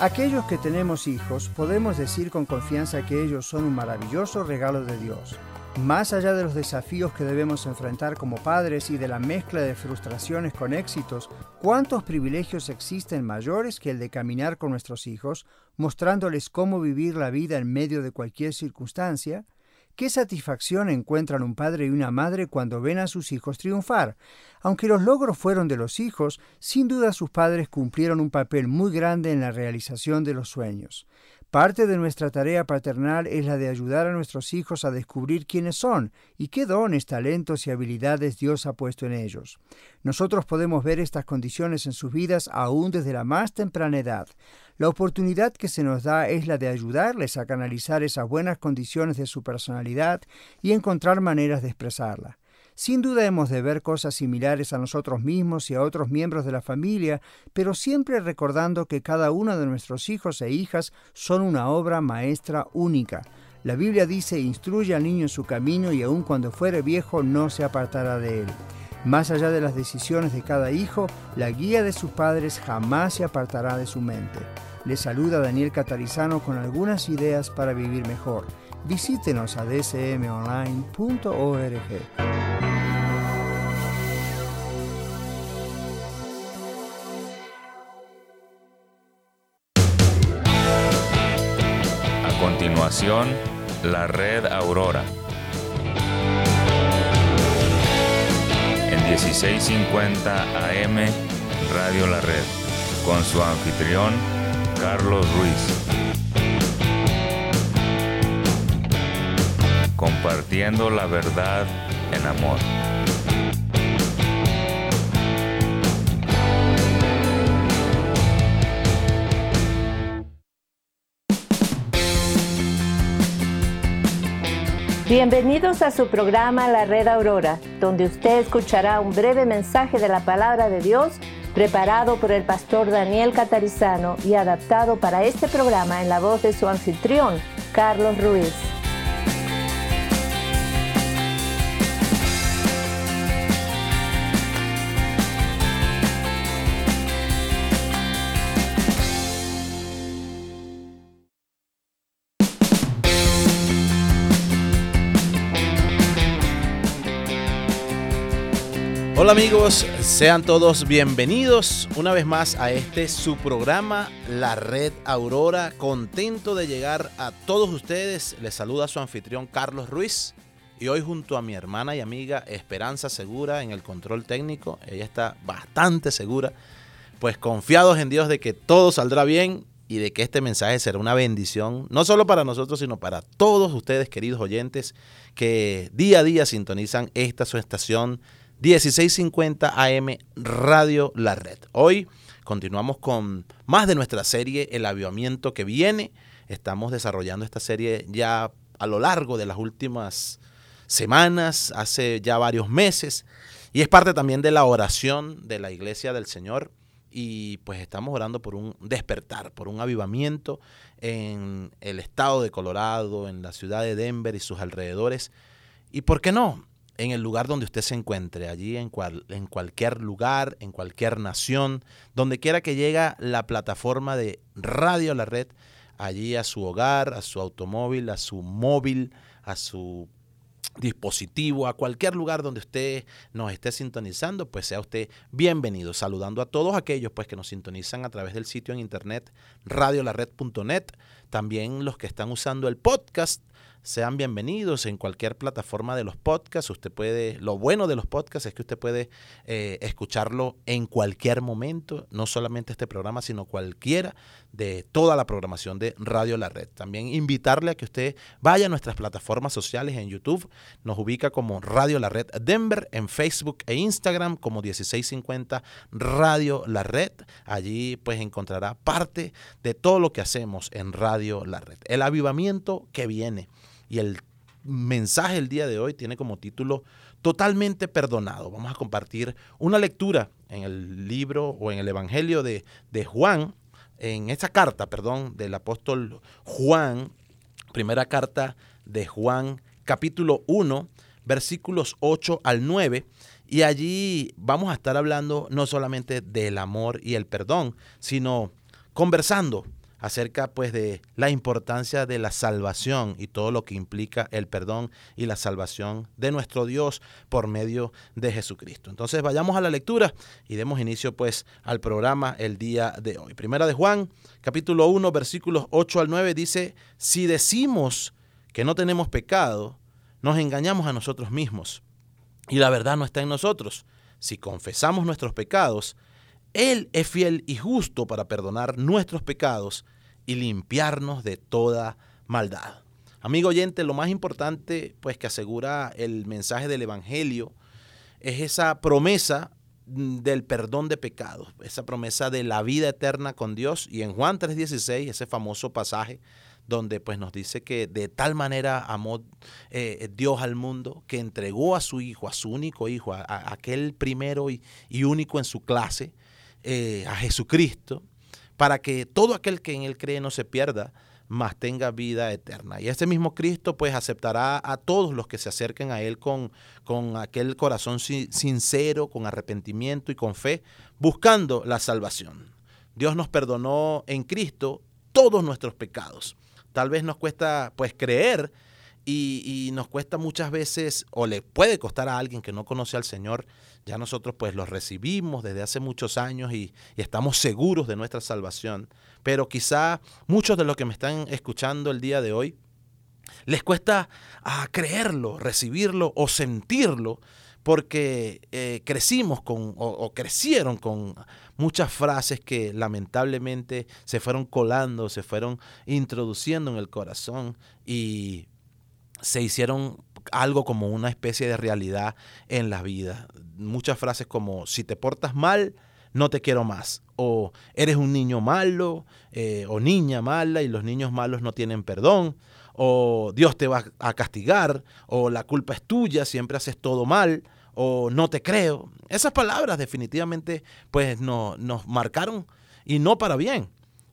Aquellos que tenemos hijos podemos decir con confianza que ellos son un maravilloso regalo de Dios. Más allá de los desafíos que debemos enfrentar como padres y de la mezcla de frustraciones con éxitos, ¿cuántos privilegios existen mayores que el de caminar con nuestros hijos, mostrándoles cómo vivir la vida en medio de cualquier circunstancia? ¿Qué satisfacción encuentran un padre y una madre cuando ven a sus hijos triunfar? Aunque los logros fueron de los hijos, sin duda sus padres cumplieron un papel muy grande en la realización de los sueños. Parte de nuestra tarea paternal es la de ayudar a nuestros hijos a descubrir quiénes son y qué dones, talentos y habilidades Dios ha puesto en ellos. Nosotros podemos ver estas condiciones en sus vidas aún desde la más temprana edad. La oportunidad que se nos da es la de ayudarles a canalizar esas buenas condiciones de su personalidad y encontrar maneras de expresarla. Sin duda hemos de ver cosas similares a nosotros mismos y a otros miembros de la familia, pero siempre recordando que cada uno de nuestros hijos e hijas son una obra maestra única. La Biblia dice, instruye al niño en su camino y aun cuando fuere viejo no se apartará de él. Más allá de las decisiones de cada hijo, la guía de sus padres jamás se apartará de su mente. Le saluda Daniel Catarizano con algunas ideas para vivir mejor. Visítenos a dsmonline.org. la red Aurora. En 1650 AM, Radio La Red, con su anfitrión, Carlos Ruiz. Compartiendo la verdad en amor. Bienvenidos a su programa La Red Aurora, donde usted escuchará un breve mensaje de la palabra de Dios preparado por el pastor Daniel Catarizano y adaptado para este programa en la voz de su anfitrión, Carlos Ruiz. Hola amigos, sean todos bienvenidos una vez más a este su programa La Red Aurora. Contento de llegar a todos ustedes. Les saluda su anfitrión Carlos Ruiz y hoy junto a mi hermana y amiga Esperanza Segura en el control técnico. Ella está bastante segura, pues confiados en Dios de que todo saldrá bien y de que este mensaje será una bendición, no solo para nosotros, sino para todos ustedes, queridos oyentes, que día a día sintonizan esta su estación 1650 AM Radio La Red. Hoy continuamos con más de nuestra serie El Avivamiento que viene. Estamos desarrollando esta serie ya a lo largo de las últimas semanas, hace ya varios meses, y es parte también de la oración de la Iglesia del Señor y pues estamos orando por un despertar, por un avivamiento en el estado de Colorado, en la ciudad de Denver y sus alrededores. Y por qué no, en el lugar donde usted se encuentre, allí en, cual, en cualquier lugar, en cualquier nación, donde quiera que llegue la plataforma de Radio La Red, allí a su hogar, a su automóvil, a su móvil, a su dispositivo, a cualquier lugar donde usted nos esté sintonizando, pues sea usted bienvenido. Saludando a todos aquellos pues que nos sintonizan a través del sitio en internet radiolared.net, también los que están usando el podcast sean bienvenidos en cualquier plataforma de los podcasts. Usted puede, lo bueno de los podcasts es que usted puede eh, escucharlo en cualquier momento, no solamente este programa, sino cualquiera de toda la programación de Radio La Red. También invitarle a que usted vaya a nuestras plataformas sociales en YouTube. Nos ubica como Radio La Red Denver, en Facebook e Instagram como 1650 Radio La Red. Allí pues encontrará parte de todo lo que hacemos en Radio La Red. El avivamiento que viene. Y el mensaje del día de hoy tiene como título Totalmente perdonado. Vamos a compartir una lectura en el libro o en el Evangelio de, de Juan, en esta carta, perdón, del apóstol Juan, primera carta de Juan, capítulo 1, versículos 8 al 9. Y allí vamos a estar hablando no solamente del amor y el perdón, sino conversando acerca pues de la importancia de la salvación y todo lo que implica el perdón y la salvación de nuestro Dios por medio de Jesucristo. Entonces vayamos a la lectura y demos inicio pues al programa el día de hoy. Primera de Juan, capítulo 1, versículos 8 al 9 dice, si decimos que no tenemos pecado, nos engañamos a nosotros mismos y la verdad no está en nosotros. Si confesamos nuestros pecados, él es fiel y justo para perdonar nuestros pecados y limpiarnos de toda maldad. Amigo oyente, lo más importante pues que asegura el mensaje del Evangelio es esa promesa mm, del perdón de pecados, esa promesa de la vida eterna con Dios. Y en Juan 3:16, ese famoso pasaje donde pues nos dice que de tal manera amó eh, Dios al mundo que entregó a su hijo, a su único hijo, a, aquel primero y, único en su clase, eh, a Jesucristo, para que todo aquel que en Él cree no se pierda, mas tenga vida eterna. Y ese mismo Cristo pues aceptará a todos los que se acerquen a Él con, con aquel corazón sincero, con arrepentimiento y con fe, buscando la salvación. Dios nos perdonó en Cristo todos nuestros pecados. Tal vez nos cuesta pues creer y, nos cuesta muchas veces, o le puede costar a alguien que no conoce al Señor, ya nosotros pues los recibimos desde hace muchos años y, estamos seguros de nuestra salvación. Pero quizá muchos de los que me están escuchando el día de hoy, les cuesta ah, creerlo, recibirlo o sentirlo, porque eh, crecimos con o, crecieron con muchas frases que lamentablemente se fueron colando, se fueron introduciendo en el corazón y se hicieron algo como una especie de realidad en la vida. Muchas frases como, si te portas mal, no te quiero más. O eres un niño malo eh, o niña mala y los niños malos no tienen perdón. O Dios te va a castigar. O la culpa es tuya, siempre haces todo mal. O no te creo. Esas palabras definitivamente pues no, nos marcaron y no para bien.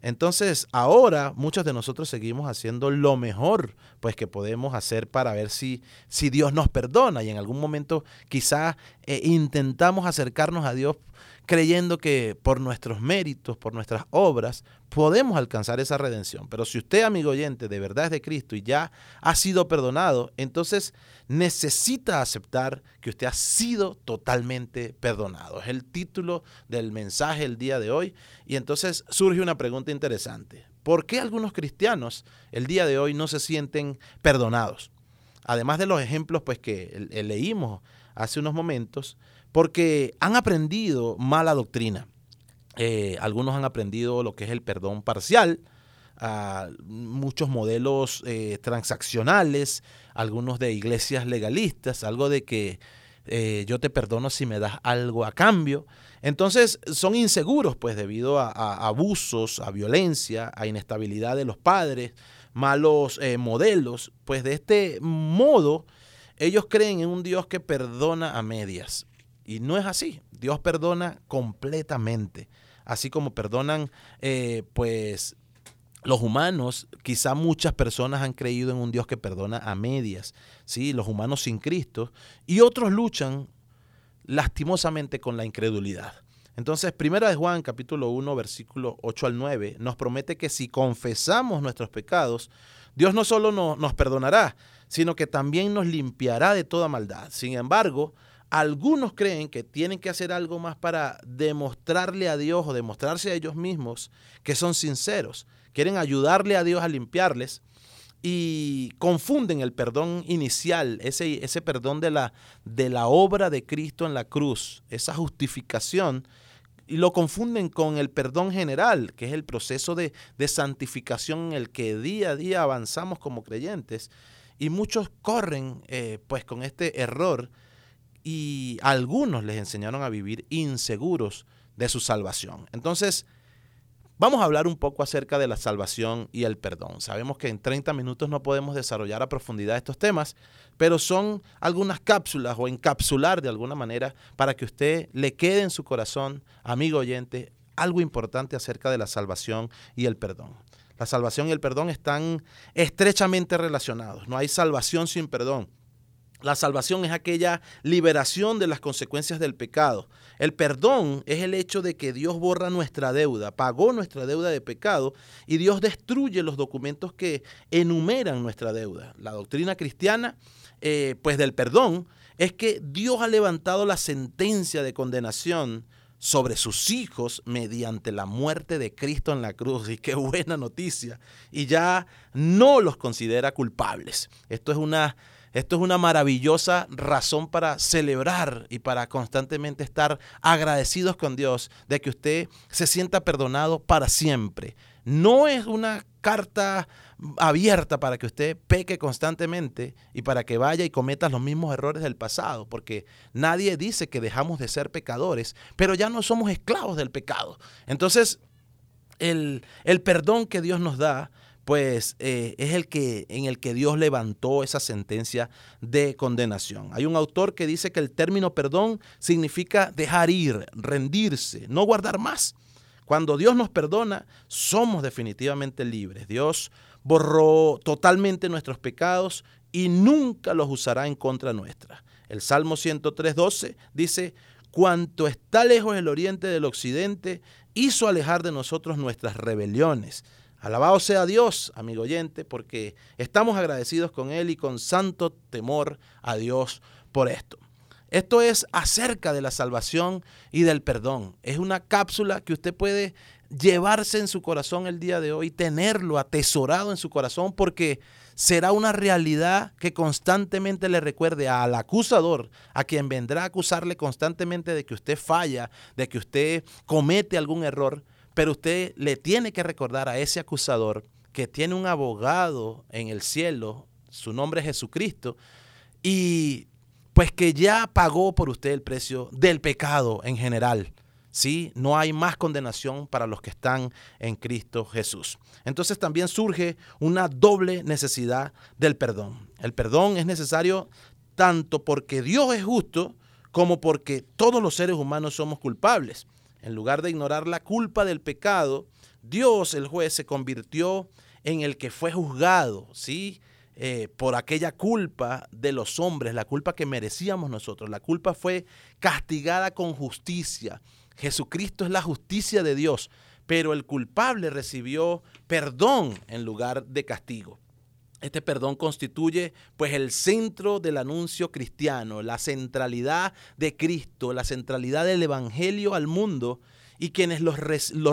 Entonces, ahora muchos de nosotros seguimos haciendo lo mejor pues que podemos hacer para ver si, si Dios nos perdona. Y en algún momento quizás eh, intentamos acercarnos a Dios creyendo que por nuestros méritos, por nuestras obras, podemos alcanzar esa redención. Pero si usted, amigo oyente, de verdad es de Cristo y ya ha sido perdonado, entonces necesita aceptar que usted ha sido totalmente perdonado. Es el título del mensaje el día de hoy. Y entonces surge una pregunta interesante. ¿Por qué algunos cristianos el día de hoy no se sienten perdonados? Además de los ejemplos pues, que leímos hace unos momentos, porque han aprendido mala doctrina. Eh, algunos han aprendido lo que es el perdón parcial, muchos modelos eh, transaccionales, algunos de iglesias legalistas, algo de que eh, yo te perdono si me das algo a cambio. Entonces son inseguros pues debido a, abusos, a violencia, a inestabilidad de los padres, malos modelos. Pues de este modo ellos creen en un Dios que perdona a medias Y no es así. Dios perdona completamente. Así como perdonan, eh, pues, los humanos, quizá muchas personas han creído en un Dios que perdona a medias, ¿sí? los humanos sin Cristo, y otros luchan lastimosamente con la incredulidad. Entonces, Primera de Juan, capítulo 1, versículo 8 al 9, nos promete que si confesamos nuestros pecados, Dios no solo nos perdonará, sino que también nos limpiará de toda maldad. Sin embargo, algunos creen que tienen que hacer algo más para demostrarle a Dios o demostrarse a ellos mismos que son sinceros. Quieren ayudarle a Dios a limpiarles y confunden el perdón inicial, ese, ese perdón de la, de la obra de Cristo en la cruz, esa justificación, y lo confunden con el perdón general, que es el proceso de, de santificación en el que día a día avanzamos como creyentes. Y muchos corren eh, pues con este error y algunos les enseñaron a vivir inseguros de su salvación. Entonces, vamos a hablar un poco acerca de la salvación y el perdón. Sabemos que en 30 minutos no podemos desarrollar a profundidad estos temas, pero son algunas cápsulas o encapsular de alguna manera para que usted le quede en su corazón, amigo oyente, algo importante acerca de la salvación y el perdón. La salvación y el perdón están estrechamente relacionados. No hay salvación sin perdón. La salvación es aquella liberación de las consecuencias del pecado. El perdón es el hecho de que Dios borra nuestra deuda, pagó nuestra deuda de pecado y Dios destruye los documentos que enumeran nuestra deuda. La doctrina cristiana, eh, pues del perdón, es que Dios ha levantado la sentencia de condenación sobre sus hijos mediante la muerte de Cristo en la cruz. Y qué buena noticia. Y ya no los considera culpables. Esto es una esto es una maravillosa razón para celebrar y para constantemente estar agradecidos con Dios de que usted se sienta perdonado para siempre. No es una carta abierta para que usted peque constantemente y para que vaya y cometa los mismos errores del pasado, porque nadie dice que dejamos de ser pecadores, pero ya no somos esclavos del pecado. Entonces, el, el perdón que Dios nos da pues eh, es el que en el que Dios levantó esa sentencia de condenación. Hay un autor que dice que el término perdón significa dejar ir, rendirse, no guardar más. Cuando Dios nos perdona, somos definitivamente libres. Dios borró totalmente nuestros pecados y nunca los usará en contra nuestra. El Salmo 103.12 dice, cuanto está lejos el oriente del occidente, hizo alejar de nosotros nuestras rebeliones. Alabado sea Dios, amigo oyente, porque estamos agradecidos con Él y con santo temor a Dios por esto. Esto es acerca de la salvación y del perdón. Es una cápsula que usted puede llevarse en su corazón el día de hoy, tenerlo atesorado en su corazón, porque será una realidad que constantemente le recuerde al acusador, a quien vendrá a acusarle constantemente de que usted falla, de que usted comete algún error pero usted le tiene que recordar a ese acusador que tiene un abogado en el cielo, su nombre es Jesucristo, y pues que ya pagó por usted el precio del pecado en general. ¿sí? No hay más condenación para los que están en Cristo Jesús. Entonces también surge una doble necesidad del perdón. El perdón es necesario tanto porque Dios es justo como porque todos los seres humanos somos culpables. En lugar de ignorar la culpa del pecado, Dios, el juez, se convirtió en el que fue juzgado, ¿sí? Eh, por aquella culpa de los hombres, la culpa que merecíamos nosotros. La culpa fue castigada con justicia. Jesucristo es la justicia de Dios, pero el culpable recibió perdón en lugar de castigo. Este perdón constituye pues el centro del anuncio cristiano, la centralidad de Cristo, la centralidad del Evangelio al mundo y quienes lo,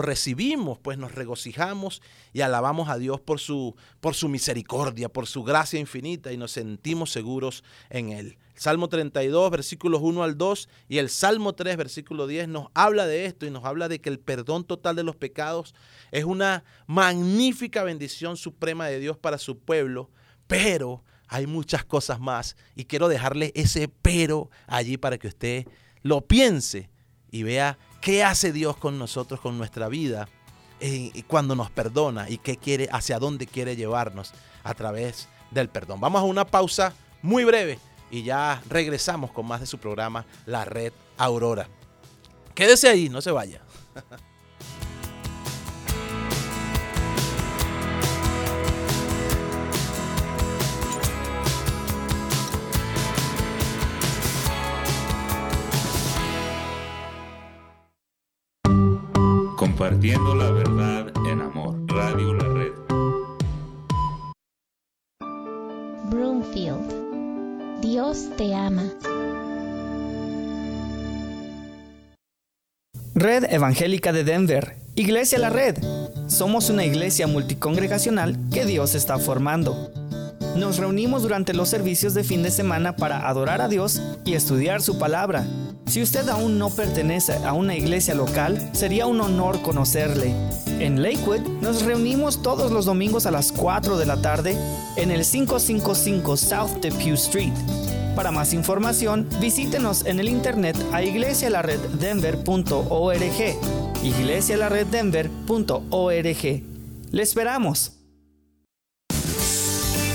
recibimos, pues nos regocijamos y alabamos a Dios por su, por su misericordia, por su gracia infinita y nos sentimos seguros en Él. Salmo 32, versículos 1 al 2 y el Salmo 3, versículo 10 nos habla de esto y nos habla de que el perdón total de los pecados es una magnífica bendición suprema de Dios para su pueblo, pero hay muchas cosas más y quiero dejarle ese pero allí para que usted lo piense y vea qué hace Dios con nosotros, con nuestra vida, eh, cuando nos perdona y qué quiere, hacia dónde quiere llevarnos a través del perdón. Vamos a una pausa muy breve y ya regresamos con más de su programa La Red Aurora. Quédese ahí, no se vaya. Compartiendo la verdad en amor. Radio La Dios te ama. Red Evangélica de Denver. Iglesia La Red. Somos una iglesia multicongregacional que Dios está formando. Nos reunimos durante los servicios de fin de semana para adorar a Dios y estudiar su palabra. Si usted aún no pertenece a una iglesia local, sería un honor conocerle. En Lakewood nos reunimos todos los domingos a las 4 de la tarde en el 555 South Depew Street. Para más información, visítenos en el internet a iglesialareddenver.org. iglesialareddenver.org. Le esperamos.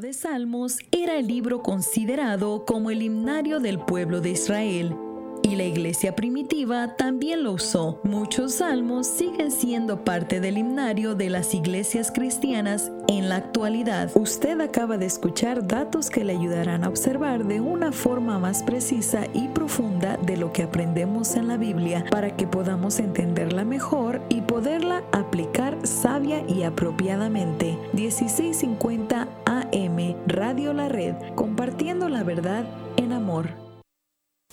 De Salmos era el libro considerado como el himnario del pueblo de Israel. Y la iglesia primitiva también lo usó. Muchos salmos siguen siendo parte del himnario de las iglesias cristianas en la actualidad. Usted acaba de escuchar datos que le ayudarán a observar de una forma más precisa y profunda de lo que aprendemos en la Biblia para que podamos entenderla mejor y poderla aplicar sabia y apropiadamente. 1650 AM Radio La Red, compartiendo la verdad en amor.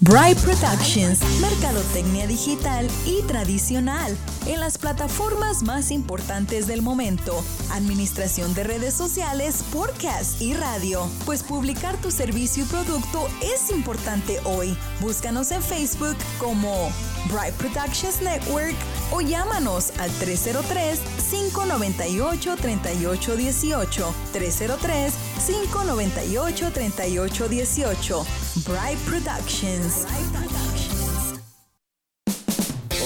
Bright Productions, mercadotecnia digital y tradicional en las plataformas más importantes del momento, administración de redes sociales, podcast y radio. Pues publicar tu servicio y producto es importante hoy. Búscanos en Facebook como Bright Productions Network o llámanos al 303-598-3818. 303-598-3818. Bright Productions.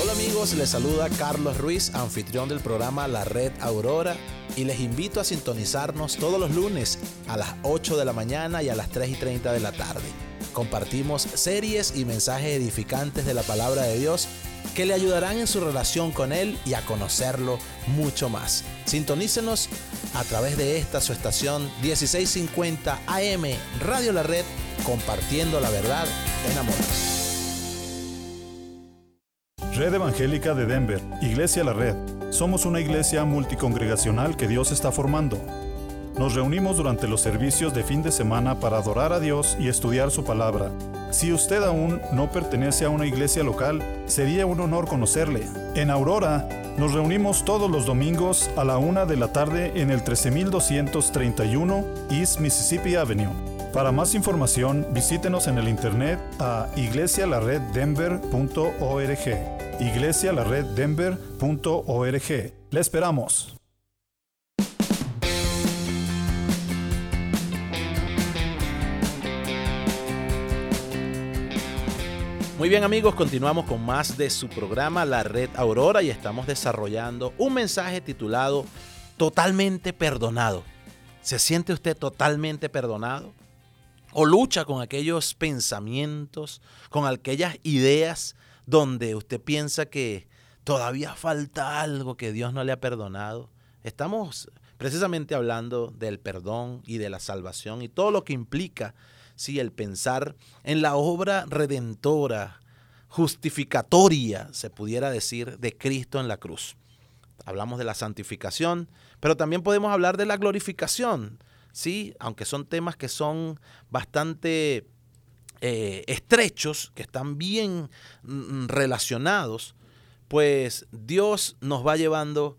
Hola amigos, les saluda Carlos Ruiz, anfitrión del programa La Red Aurora y les invito a sintonizarnos todos los lunes a las 8 de la mañana y a las 3 y 30 de la tarde. Compartimos series y mensajes edificantes de la palabra de Dios que le ayudarán en su relación con Él y a conocerlo mucho más. Sintonícenos a través de esta su estación 1650 AM Radio La Red, compartiendo la verdad en amor. Red Evangélica de Denver, Iglesia La Red. Somos una iglesia multicongregacional que Dios está formando. Nos reunimos durante los servicios de fin de semana para adorar a Dios y estudiar su palabra. Si usted aún no pertenece a una iglesia local, sería un honor conocerle. En Aurora, nos reunimos todos los domingos a la una de la tarde en el 13231 East Mississippi Avenue. Para más información, visítenos en el internet a iglesialareddenver.org. iglesialareddenver.org. Le esperamos. Muy bien amigos, continuamos con más de su programa La Red Aurora y estamos desarrollando un mensaje titulado Totalmente perdonado. ¿Se siente usted totalmente perdonado? ¿O lucha con aquellos pensamientos, con aquellas ideas donde usted piensa que todavía falta algo que Dios no le ha perdonado? Estamos precisamente hablando del perdón y de la salvación y todo lo que implica el pensar en la obra redentora, justificatoria, se pudiera decir, de Cristo en la cruz. Hablamos de la santificación, pero también podemos hablar de la glorificación, sí, aunque son temas que son bastante eh, estrechos, que están bien mm, relacionados, pues Dios nos va llevando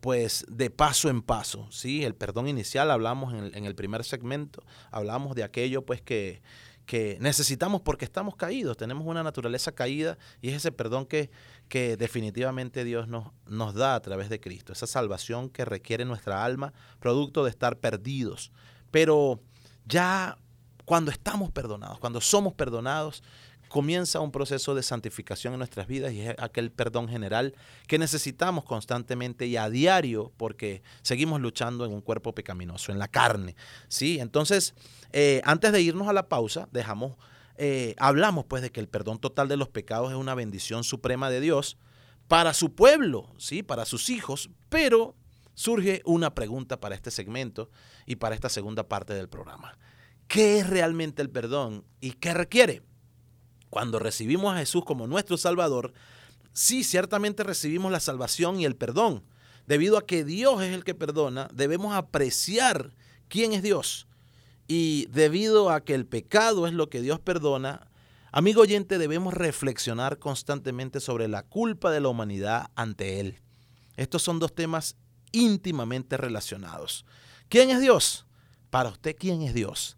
pues de paso en paso, ¿sí? El perdón inicial, hablamos en el, en el primer segmento, hablamos de aquello pues que, que necesitamos porque estamos caídos, tenemos una naturaleza caída y es ese perdón que, que definitivamente Dios nos, nos da a través de Cristo, esa salvación que requiere nuestra alma, producto de estar perdidos. Pero ya cuando estamos perdonados, cuando somos perdonados, comienza un proceso de santificación en nuestras vidas y es aquel perdón general que necesitamos constantemente y a diario porque seguimos luchando en un cuerpo pecaminoso, en la carne. ¿sí? Entonces, eh, antes de irnos a la pausa, dejamos, eh, hablamos pues de que el perdón total de los pecados es una bendición suprema de Dios para su pueblo, ¿sí? para sus hijos, pero surge una pregunta para este segmento y para esta segunda parte del programa. ¿Qué es realmente el perdón y qué requiere? Cuando recibimos a Jesús como nuestro Salvador, sí, ciertamente recibimos la salvación y el perdón. Debido a que Dios es el que perdona, debemos apreciar quién es Dios. Y debido a que el pecado es lo que Dios perdona, amigo oyente, debemos reflexionar constantemente sobre la culpa de la humanidad ante Él. Estos son dos temas íntimamente relacionados. ¿Quién es Dios? Para usted, ¿quién es Dios?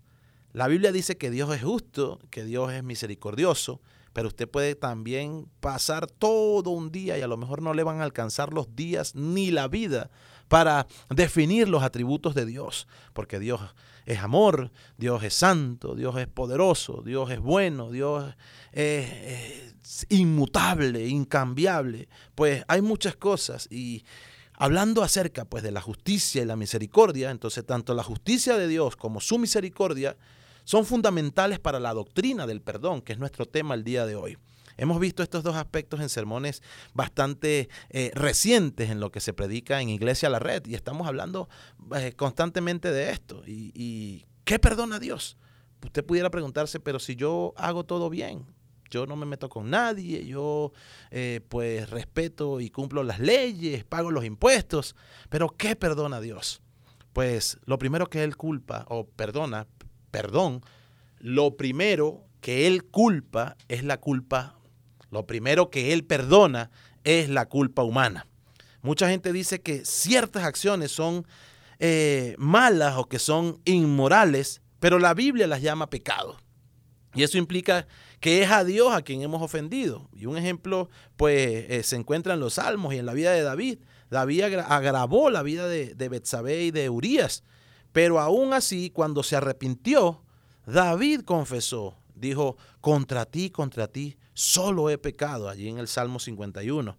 La Biblia dice que Dios es justo, que Dios es misericordioso, pero usted puede también pasar todo un día y a lo mejor no le van a alcanzar los días ni la vida para definir los atributos de Dios, porque Dios es amor, Dios es santo, Dios es poderoso, Dios es bueno, Dios es, inmutable, incambiable. Pues hay muchas cosas y hablando acerca pues de la justicia y la misericordia, entonces tanto la justicia de Dios como su misericordia son fundamentales para la doctrina del perdón, que es nuestro tema el día de hoy. Hemos visto estos dos aspectos en sermones bastante eh, recientes en lo que se predica en Iglesia La Red y estamos hablando eh, constantemente de esto. Y, qué perdona Dios? Usted pudiera preguntarse, pero si yo hago todo bien, yo no me meto con nadie, yo eh, pues respeto y cumplo las leyes, pago los impuestos, pero ¿qué perdona Dios? Pues lo primero que Él culpa o perdona perdón, lo primero que Él culpa es la culpa, lo primero que Él perdona es la culpa humana. Mucha gente dice que ciertas acciones son eh, malas o que son inmorales, pero la Biblia las llama pecado. Y eso implica que es a Dios a quien hemos ofendido. Y un ejemplo, pues, eh, se encuentra en los Salmos y en la vida de David. David agravó la vida de, de y de Urias. Pero aún así, cuando se arrepintió, David confesó, dijo, contra ti, contra ti, solo he pecado, allí en el Salmo 51.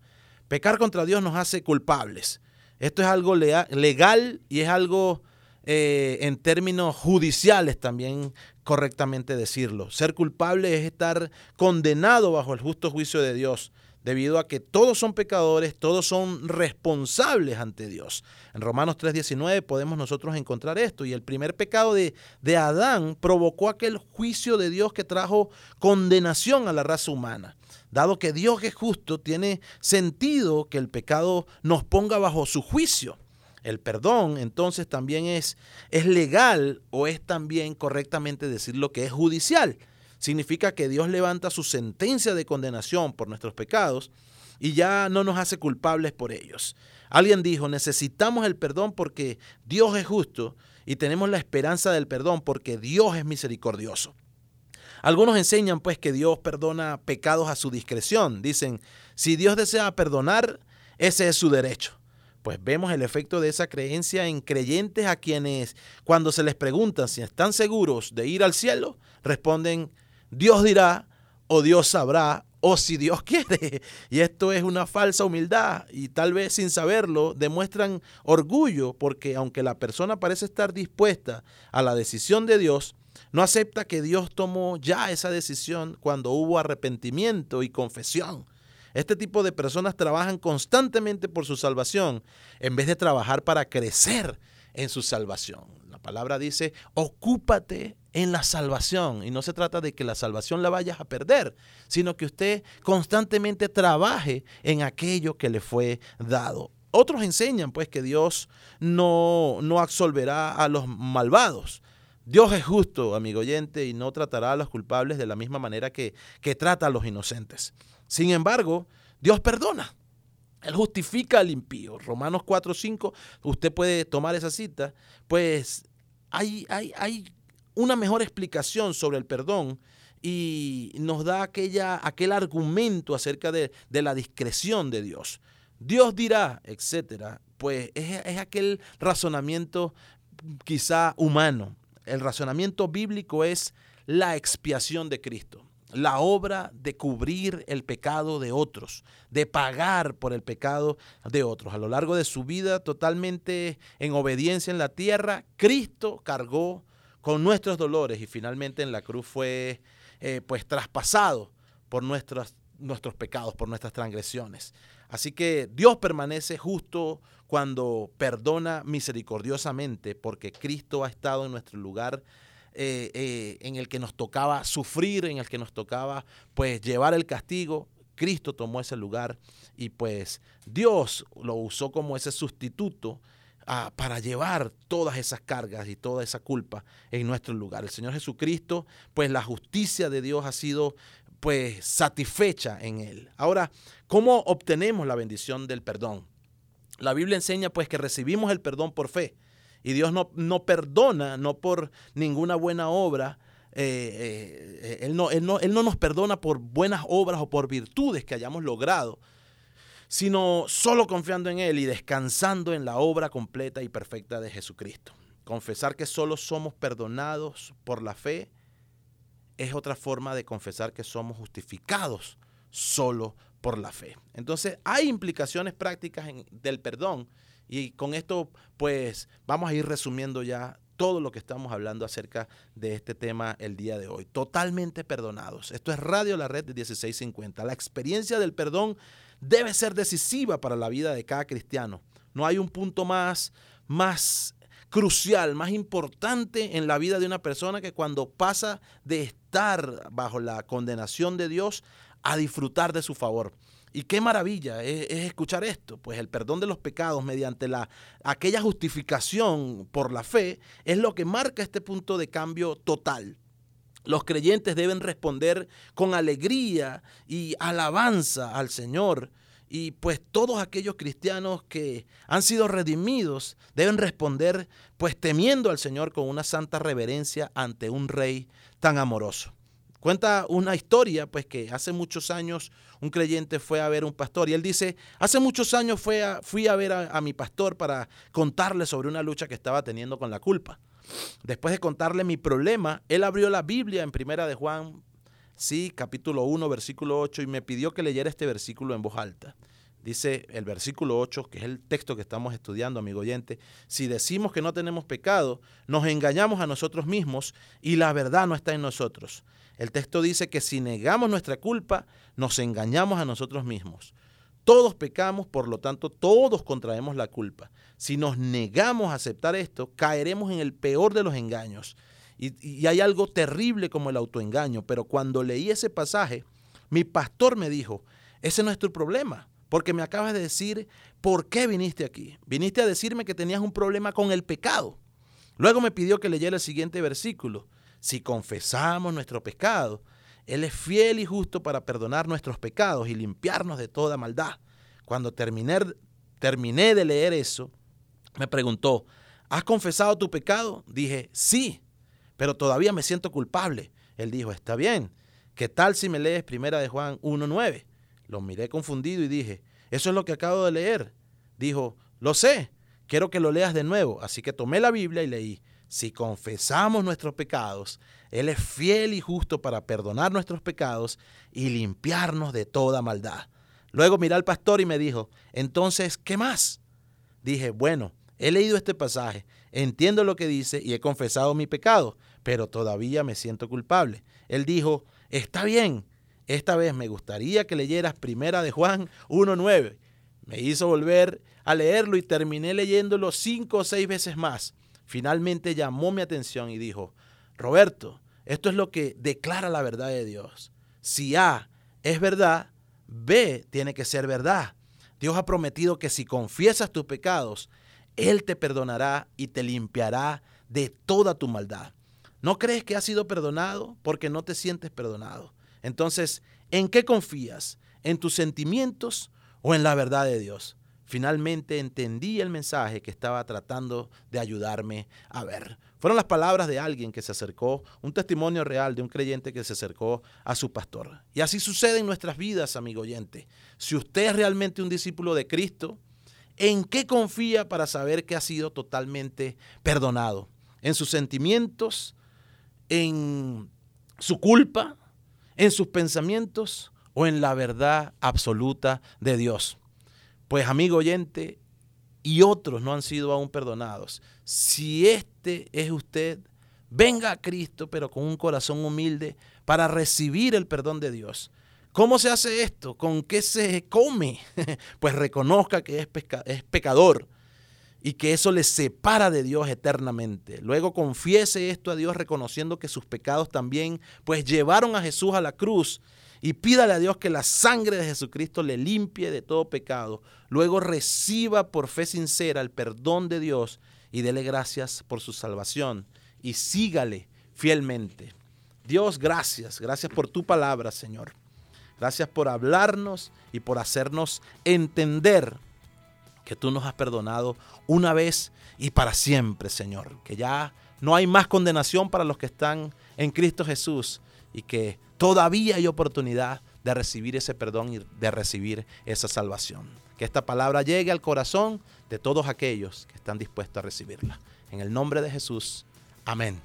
Pecar contra Dios nos hace culpables. Esto es algo legal y es algo eh, en términos judiciales también correctamente decirlo. Ser culpable es estar condenado bajo el justo juicio de Dios debido a que todos son pecadores, todos son responsables ante Dios. En Romanos 3:19 podemos nosotros encontrar esto, y el primer pecado de, de Adán provocó aquel juicio de Dios que trajo condenación a la raza humana. Dado que Dios es justo, tiene sentido que el pecado nos ponga bajo su juicio. El perdón entonces también es, es legal o es también correctamente decir lo que es judicial significa que Dios levanta su sentencia de condenación por nuestros pecados y ya no nos hace culpables por ellos. Alguien dijo, necesitamos el perdón porque Dios es justo y tenemos la esperanza del perdón porque Dios es misericordioso. Algunos enseñan pues que Dios perdona pecados a su discreción. Dicen, si Dios desea perdonar, ese es su derecho. Pues vemos el efecto de esa creencia en creyentes a quienes cuando se les pregunta si están seguros de ir al cielo, responden, Dios dirá o Dios sabrá o si Dios quiere. Y esto es una falsa humildad y tal vez sin saberlo demuestran orgullo porque aunque la persona parece estar dispuesta a la decisión de Dios, no acepta que Dios tomó ya esa decisión cuando hubo arrepentimiento y confesión. Este tipo de personas trabajan constantemente por su salvación en vez de trabajar para crecer en su salvación. La palabra dice, ocúpate en la salvación. Y no se trata de que la salvación la vayas a perder, sino que usted constantemente trabaje en aquello que le fue dado. Otros enseñan pues que Dios no, no absolverá a los malvados. Dios es justo, amigo oyente, y no tratará a los culpables de la misma manera que, que trata a los inocentes. Sin embargo, Dios perdona. Él justifica al impío. Romanos 4, 5, usted puede tomar esa cita. Pues hay, hay, hay una mejor explicación sobre el perdón y nos da aquella, aquel argumento acerca de, de la discreción de Dios. Dios dirá, etcétera, pues es, es aquel razonamiento quizá humano. El razonamiento bíblico es la expiación de Cristo la obra de cubrir el pecado de otros, de pagar por el pecado de otros. A lo largo de su vida totalmente en obediencia en la tierra, Cristo cargó con nuestros dolores y finalmente en la cruz fue eh, pues traspasado por nuestros, pecados, por nuestras transgresiones. Así que Dios permanece justo cuando perdona misericordiosamente porque Cristo ha estado en nuestro lugar eh, eh, en el que nos tocaba sufrir, en el que nos tocaba pues llevar el castigo. Cristo tomó ese lugar y pues Dios lo usó como ese sustituto para llevar todas esas cargas y toda esa culpa en nuestro lugar. El Señor Jesucristo, pues la justicia de Dios ha sido pues satisfecha en él. Ahora, ¿cómo obtenemos la bendición del perdón? La Biblia enseña pues que recibimos el perdón por fe. Y Dios no, no perdona, no por ninguna buena obra. Eh, eh, él, no, él, no, él no nos perdona por buenas obras o por virtudes que hayamos logrado, sino solo confiando en Él y descansando en la obra completa y perfecta de Jesucristo. Confesar que solo somos perdonados por la fe es otra forma de confesar que somos justificados solo por la fe. Entonces hay implicaciones prácticas del perdón y con esto, pues, vamos a ir resumiendo ya todo lo que estamos hablando acerca de este tema el día de hoy. Totalmente perdonados. Esto es Radio La Red de 1650. La experiencia del perdón debe ser decisiva para la vida de cada cristiano. No hay un punto más, más crucial, más importante en la vida de una persona que cuando pasa de estar bajo la condenación de Dios a disfrutar de su favor. Y qué maravilla es, escuchar esto, pues el perdón de los pecados mediante la, aquella justificación por la fe es lo que marca este punto de cambio total. Los creyentes deben responder con alegría y alabanza al Señor. Y pues todos aquellos cristianos que han sido redimidos deben responder pues temiendo al Señor con una santa reverencia ante un rey tan amoroso. Cuenta una historia, pues que hace muchos años un creyente fue a ver un pastor y él dice, hace muchos años fui a, fui a ver a, mi pastor para contarle sobre una lucha que estaba teniendo con la culpa. Después de contarle mi problema, él abrió la Biblia en Primera de Juan, sí, capítulo 1, versículo 8, y me pidió que leyera este versículo en voz alta. Dice el versículo 8, que es el texto que estamos estudiando, amigo oyente, si decimos que no tenemos pecado, nos engañamos a nosotros mismos y la verdad no está en nosotros. El texto dice que si negamos nuestra culpa, nos engañamos a nosotros mismos. Todos pecamos, por lo tanto, todos contraemos la culpa. Si nos negamos a aceptar esto, caeremos en el peor de los engaños. Y, hay algo terrible como el autoengaño, pero cuando leí ese pasaje, mi pastor me dijo, ese no es tu problema, porque me acabas de decir, ¿por qué viniste aquí? Viniste a decirme que tenías un problema con el pecado. Luego me pidió que leyera el siguiente versículo si confesamos nuestro pecado, Él es fiel y justo para perdonar nuestros pecados y limpiarnos de toda maldad. Cuando terminé, terminé de leer eso, me preguntó, ¿has confesado tu pecado? Dije, sí, pero todavía me siento culpable. Él dijo, está bien, ¿qué tal si me lees primera de Juan 1.9? Lo miré confundido y dije, eso es lo que acabo de leer. Dijo, lo sé, quiero que lo leas de nuevo. Así que tomé la Biblia y leí, si confesamos nuestros pecados, Él es fiel y justo para perdonar nuestros pecados y limpiarnos de toda maldad. Luego miré al pastor y me dijo, entonces, ¿qué más? Dije, bueno, he leído este pasaje, entiendo lo que dice y he confesado mi pecado, pero todavía me siento culpable. Él dijo, está bien, esta vez me gustaría que leyeras primera de Juan 1.9. Me hizo volver a leerlo y terminé leyéndolo cinco o seis veces más finalmente llamó mi atención y dijo, Roberto, esto es lo que declara la verdad de Dios. Si A es verdad, B tiene que ser verdad. Dios ha prometido que si confiesas tus pecados, Él te perdonará y te limpiará de toda tu maldad. ¿No crees que has sido perdonado porque no te sientes perdonado? Entonces, ¿en qué confías? ¿En tus sentimientos o en la verdad de Dios? Finalmente entendí el mensaje que estaba tratando de ayudarme a ver. Fueron las palabras de alguien que se acercó, un testimonio real de un creyente que se acercó a su pastor. Y así sucede en nuestras vidas, amigo oyente. Si usted es realmente un discípulo de Cristo, ¿en qué confía para saber que ha sido totalmente perdonado? ¿En sus sentimientos? ¿En su culpa? ¿En sus pensamientos? ¿O en la verdad absoluta de Dios? Pues amigo oyente, y otros no han sido aún perdonados. Si este es usted, venga a Cristo, pero con un corazón humilde para recibir el perdón de Dios. ¿Cómo se hace esto? ¿Con qué se come? pues reconozca que es, es pecador y que eso le separa de Dios eternamente. Luego confiese esto a Dios reconociendo que sus pecados también pues llevaron a Jesús a la cruz y pídale a Dios que la sangre de Jesucristo le limpie de todo pecado. Luego reciba por fe sincera el perdón de Dios y dele gracias por su salvación y sígale fielmente. Dios, gracias, gracias por tu palabra, Señor. Gracias por hablarnos y por hacernos entender que tú nos has perdonado una vez y para siempre, Señor. Que ya no hay más condenación para los que están en Cristo Jesús y que Todavía hay oportunidad de recibir ese perdón y de recibir esa salvación. Que esta palabra llegue al corazón de todos aquellos que están dispuestos a recibirla. En el nombre de Jesús. Amén.